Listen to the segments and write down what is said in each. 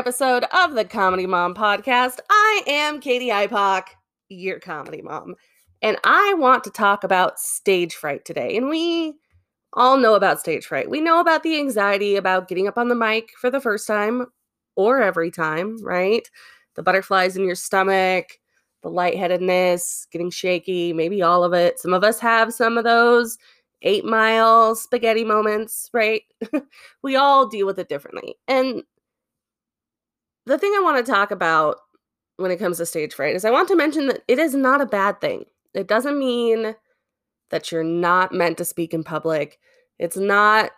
episode of the Comedy Mom Podcast. I am Katie Ipock, your comedy mom, and I want to talk about stage fright today. And we all know about stage fright. We know about the anxiety about getting up on the mic for the first time or every time, right? The butterflies in your stomach, the lightheadedness, getting shaky, maybe all of it. Some of us have some of those eight mile spaghetti moments, right? we all deal with it differently. And the thing I want to talk about when it comes to stage fright is I want to mention that it is not a bad thing. It doesn't mean that you're not meant to speak in public. It's not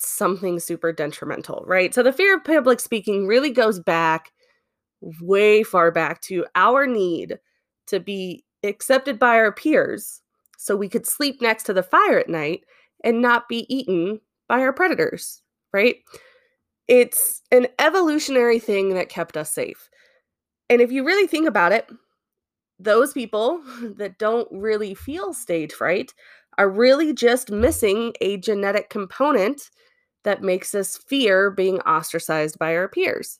something super detrimental, right? So the fear of public speaking really goes back way far back to our need to be accepted by our peers so we could sleep next to the fire at night and not be eaten by our predators, right? It's an evolutionary thing that kept us safe. And if you really think about it, those people that don't really feel stage fright are really just missing a genetic component that makes us fear being ostracized by our peers.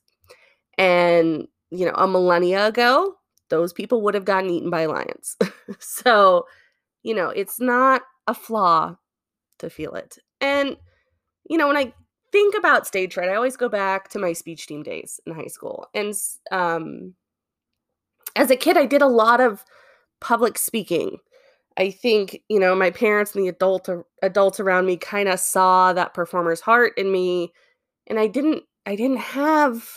And, you know, a millennia ago, those people would have gotten eaten by lions. so, you know, it's not a flaw to feel it. And, you know, when I think about stage fright, I always go back to my speech team days in high school. And um, as a kid, I did a lot of public speaking. I think, you know, my parents and the adult adults around me kind of saw that performer's heart in me and I didn't I didn't have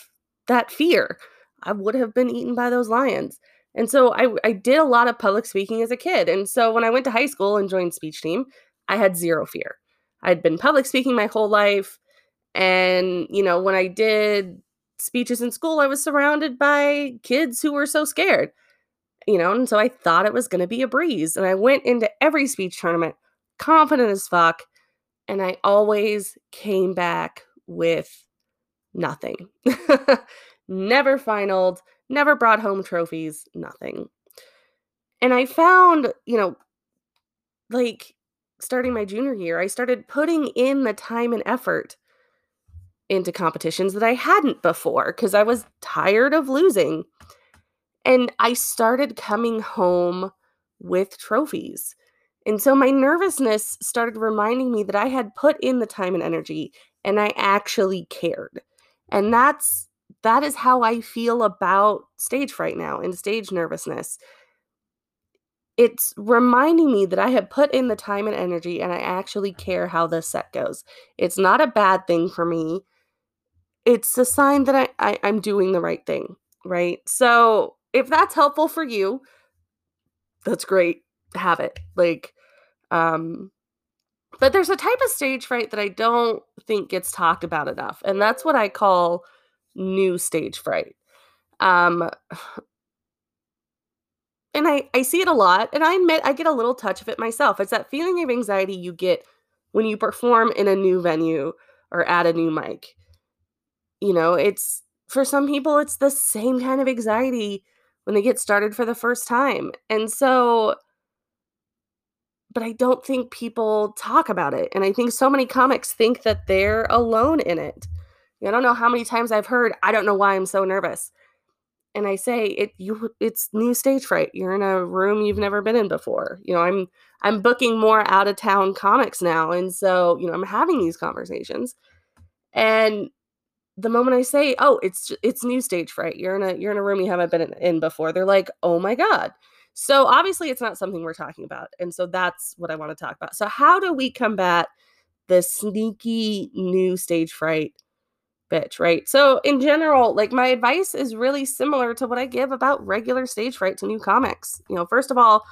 that fear. I would have been eaten by those lions. And so I, I did a lot of public speaking as a kid. And so when I went to high school and joined speech team, I had zero fear. I'd been public speaking my whole life. And, you know, when I did speeches in school, I was surrounded by kids who were so scared, you know, and so I thought it was going to be a breeze. And I went into every speech tournament confident as fuck. And I always came back with nothing. Never finaled, never brought home trophies, nothing. And I found, you know, like starting my junior year, I started putting in the time and effort into competitions that I hadn't before because I was tired of losing. And I started coming home with trophies. And so my nervousness started reminding me that I had put in the time and energy and I actually cared. And that's that is how I feel about stage fright now and stage nervousness. It's reminding me that I have put in the time and energy and I actually care how this set goes. It's not a bad thing for me. It's a sign that I, I I'm doing the right thing, right? So if that's helpful for you, that's great. Have it. Like, um, but there's a type of stage fright that I don't think gets talked about enough, and that's what I call new stage fright. Um, and I, I see it a lot, and I admit I get a little touch of it myself. It's that feeling of anxiety you get when you perform in a new venue or at a new mic. You know, it's for some people, it's the same kind of anxiety when they get started for the first time. And so, but I don't think people talk about it. And I think so many comics think that they're alone in it. I don't know how many times I've heard, I don't know why I'm so nervous. And I say it you it's new stage fright. You're in a room you've never been in before. You know, I'm I'm booking more out of town comics now. And so, you know, I'm having these conversations. And the moment I say, "Oh, it's it's new stage fright. You're in a you're in a room you haven't been in before." They're like, "Oh my god." So obviously it's not something we're talking about. And so that's what I want to talk about. So how do we combat the sneaky new stage fright bitch, right? So, in general, like my advice is really similar to what I give about regular stage fright to new comics. You know, first of all,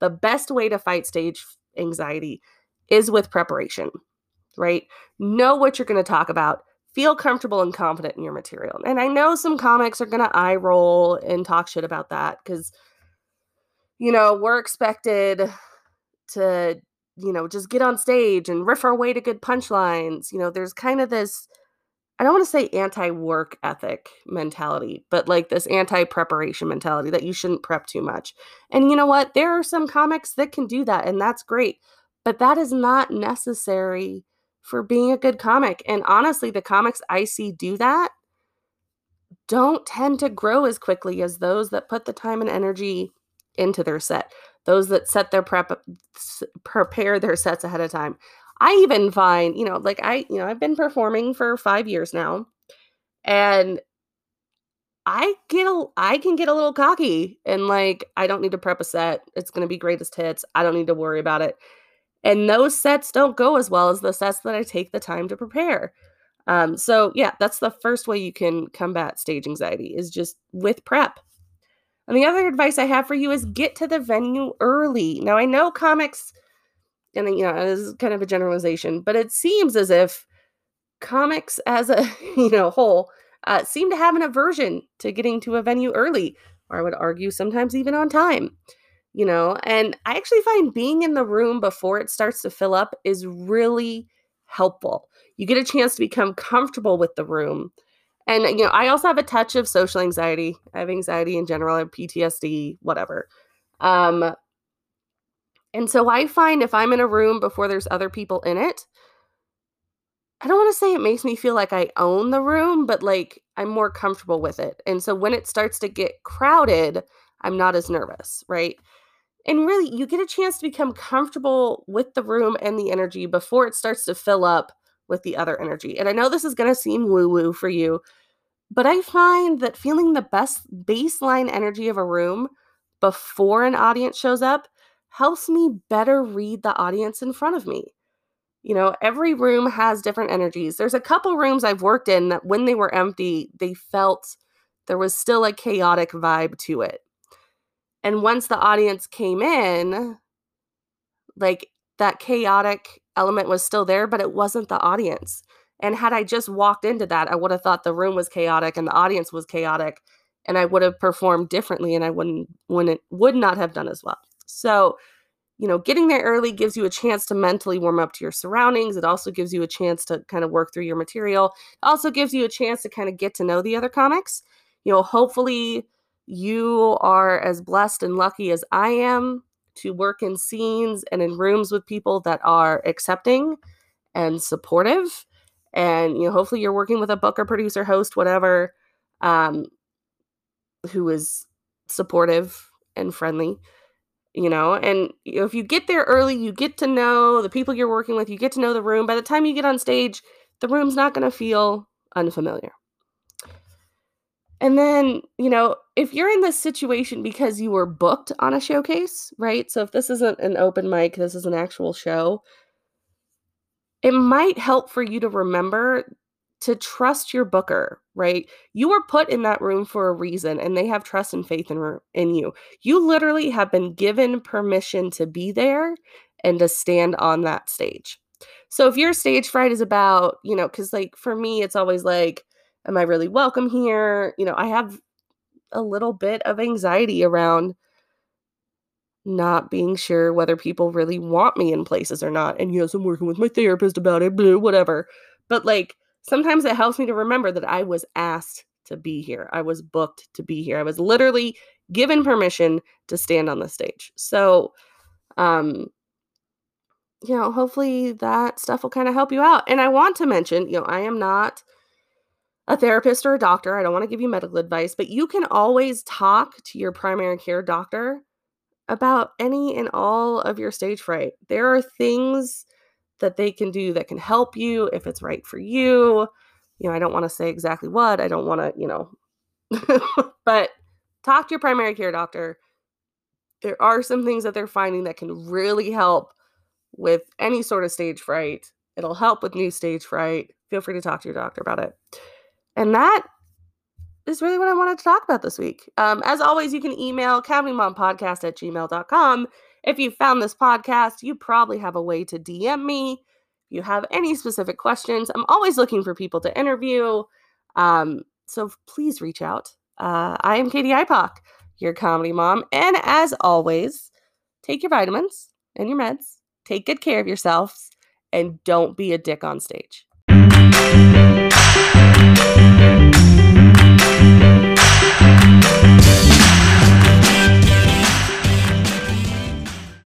the best way to fight stage anxiety is with preparation, right? Know what you're going to talk about. Feel comfortable and confident in your material. And I know some comics are going to eye roll and talk shit about that because, you know, we're expected to, you know, just get on stage and riff our way to good punchlines. You know, there's kind of this I don't want to say anti work ethic mentality, but like this anti preparation mentality that you shouldn't prep too much. And you know what? There are some comics that can do that, and that's great. But that is not necessary for being a good comic. And honestly, the comics I see do that, don't tend to grow as quickly as those that put the time and energy into their set. Those that set their prep prepare their sets ahead of time. I even find, you know, like I, you know, I've been performing for 5 years now and I get a I can get a little cocky and like I don't need to prep a set. It's going to be greatest hits. I don't need to worry about it. And those sets don't go as well as the sets that I take the time to prepare. Um, so yeah, that's the first way you can combat stage anxiety is just with prep. And the other advice I have for you is get to the venue early. Now I know comics, and you know this is kind of a generalization, but it seems as if comics as a you know whole uh, seem to have an aversion to getting to a venue early, or I would argue sometimes even on time. You know, and I actually find being in the room before it starts to fill up is really helpful. You get a chance to become comfortable with the room. And, you know, I also have a touch of social anxiety. I have anxiety in general, I have PTSD, whatever. Um, and so I find if I'm in a room before there's other people in it, I don't want to say it makes me feel like I own the room, but like I'm more comfortable with it. And so when it starts to get crowded, I'm not as nervous, right? And really, you get a chance to become comfortable with the room and the energy before it starts to fill up with the other energy. And I know this is going to seem woo woo for you, but I find that feeling the best baseline energy of a room before an audience shows up helps me better read the audience in front of me. You know, every room has different energies. There's a couple rooms I've worked in that when they were empty, they felt there was still a chaotic vibe to it. And once the audience came in, like that chaotic element was still there, but it wasn't the audience. And had I just walked into that, I would have thought the room was chaotic and the audience was chaotic, and I would have performed differently and I wouldn't wouldn't would not have done as well. So you know, getting there early gives you a chance to mentally warm up to your surroundings. It also gives you a chance to kind of work through your material. It also gives you a chance to kind of get to know the other comics. You know, hopefully you are as blessed and lucky as I am to work in scenes and in rooms with people that are accepting and supportive. And you know, hopefully you're working with a booker, producer, host, whatever, um, who is supportive and friendly you know? And if you get there early you get to know the people you're working with you get to know the room. By the time you get on stage the room's not going to feel unfamiliar and then you know if you're in this situation because you were booked on a showcase right so if this isn't an open mic this is an actual show it might help for you to remember to trust your booker, right? You were put in that room for a reason and they have trust and faith in, in you. You literally have been given permission to be there and to stand on that stage. So if your stage fright is about, you know, cuz like for me it's always like am I really welcome here? You know, I have a little bit of anxiety around not being sure whether people really want me in places or not. And yes, I'm working with my therapist about it, blue, whatever. But like sometimes it helps me to remember that I was asked to be here. I was booked to be here. I was literally given permission to stand on the stage. So, um, you know, hopefully that stuff will kind of help you out. And I want to mention, you know, I am not a therapist or a doctor. I don't want to give you medical advice, but you can always talk to your primary care doctor about any and all of your stage fright. There are things that they can do that can help you if it's right for you. You know, I don't want to say exactly what, I don't want to, you know, but talk to your primary care doctor. There are some things that they're finding that can really help with any sort of stage fright. It'll help with new stage fright. Feel free to talk to your doctor about it. And that is really what I wanted to talk about this week. Um, as always, you can email comedymompodcast at gmail.com if you found this podcast, you probably have a way to DM me. If you have any specific questions, I'm always looking for people to interview. Um, so please reach out. Uh, I am Katie IPOC, your comedy mom. And as always, take your vitamins and your meds, take good care of yourselves, and don't be a dick on stage.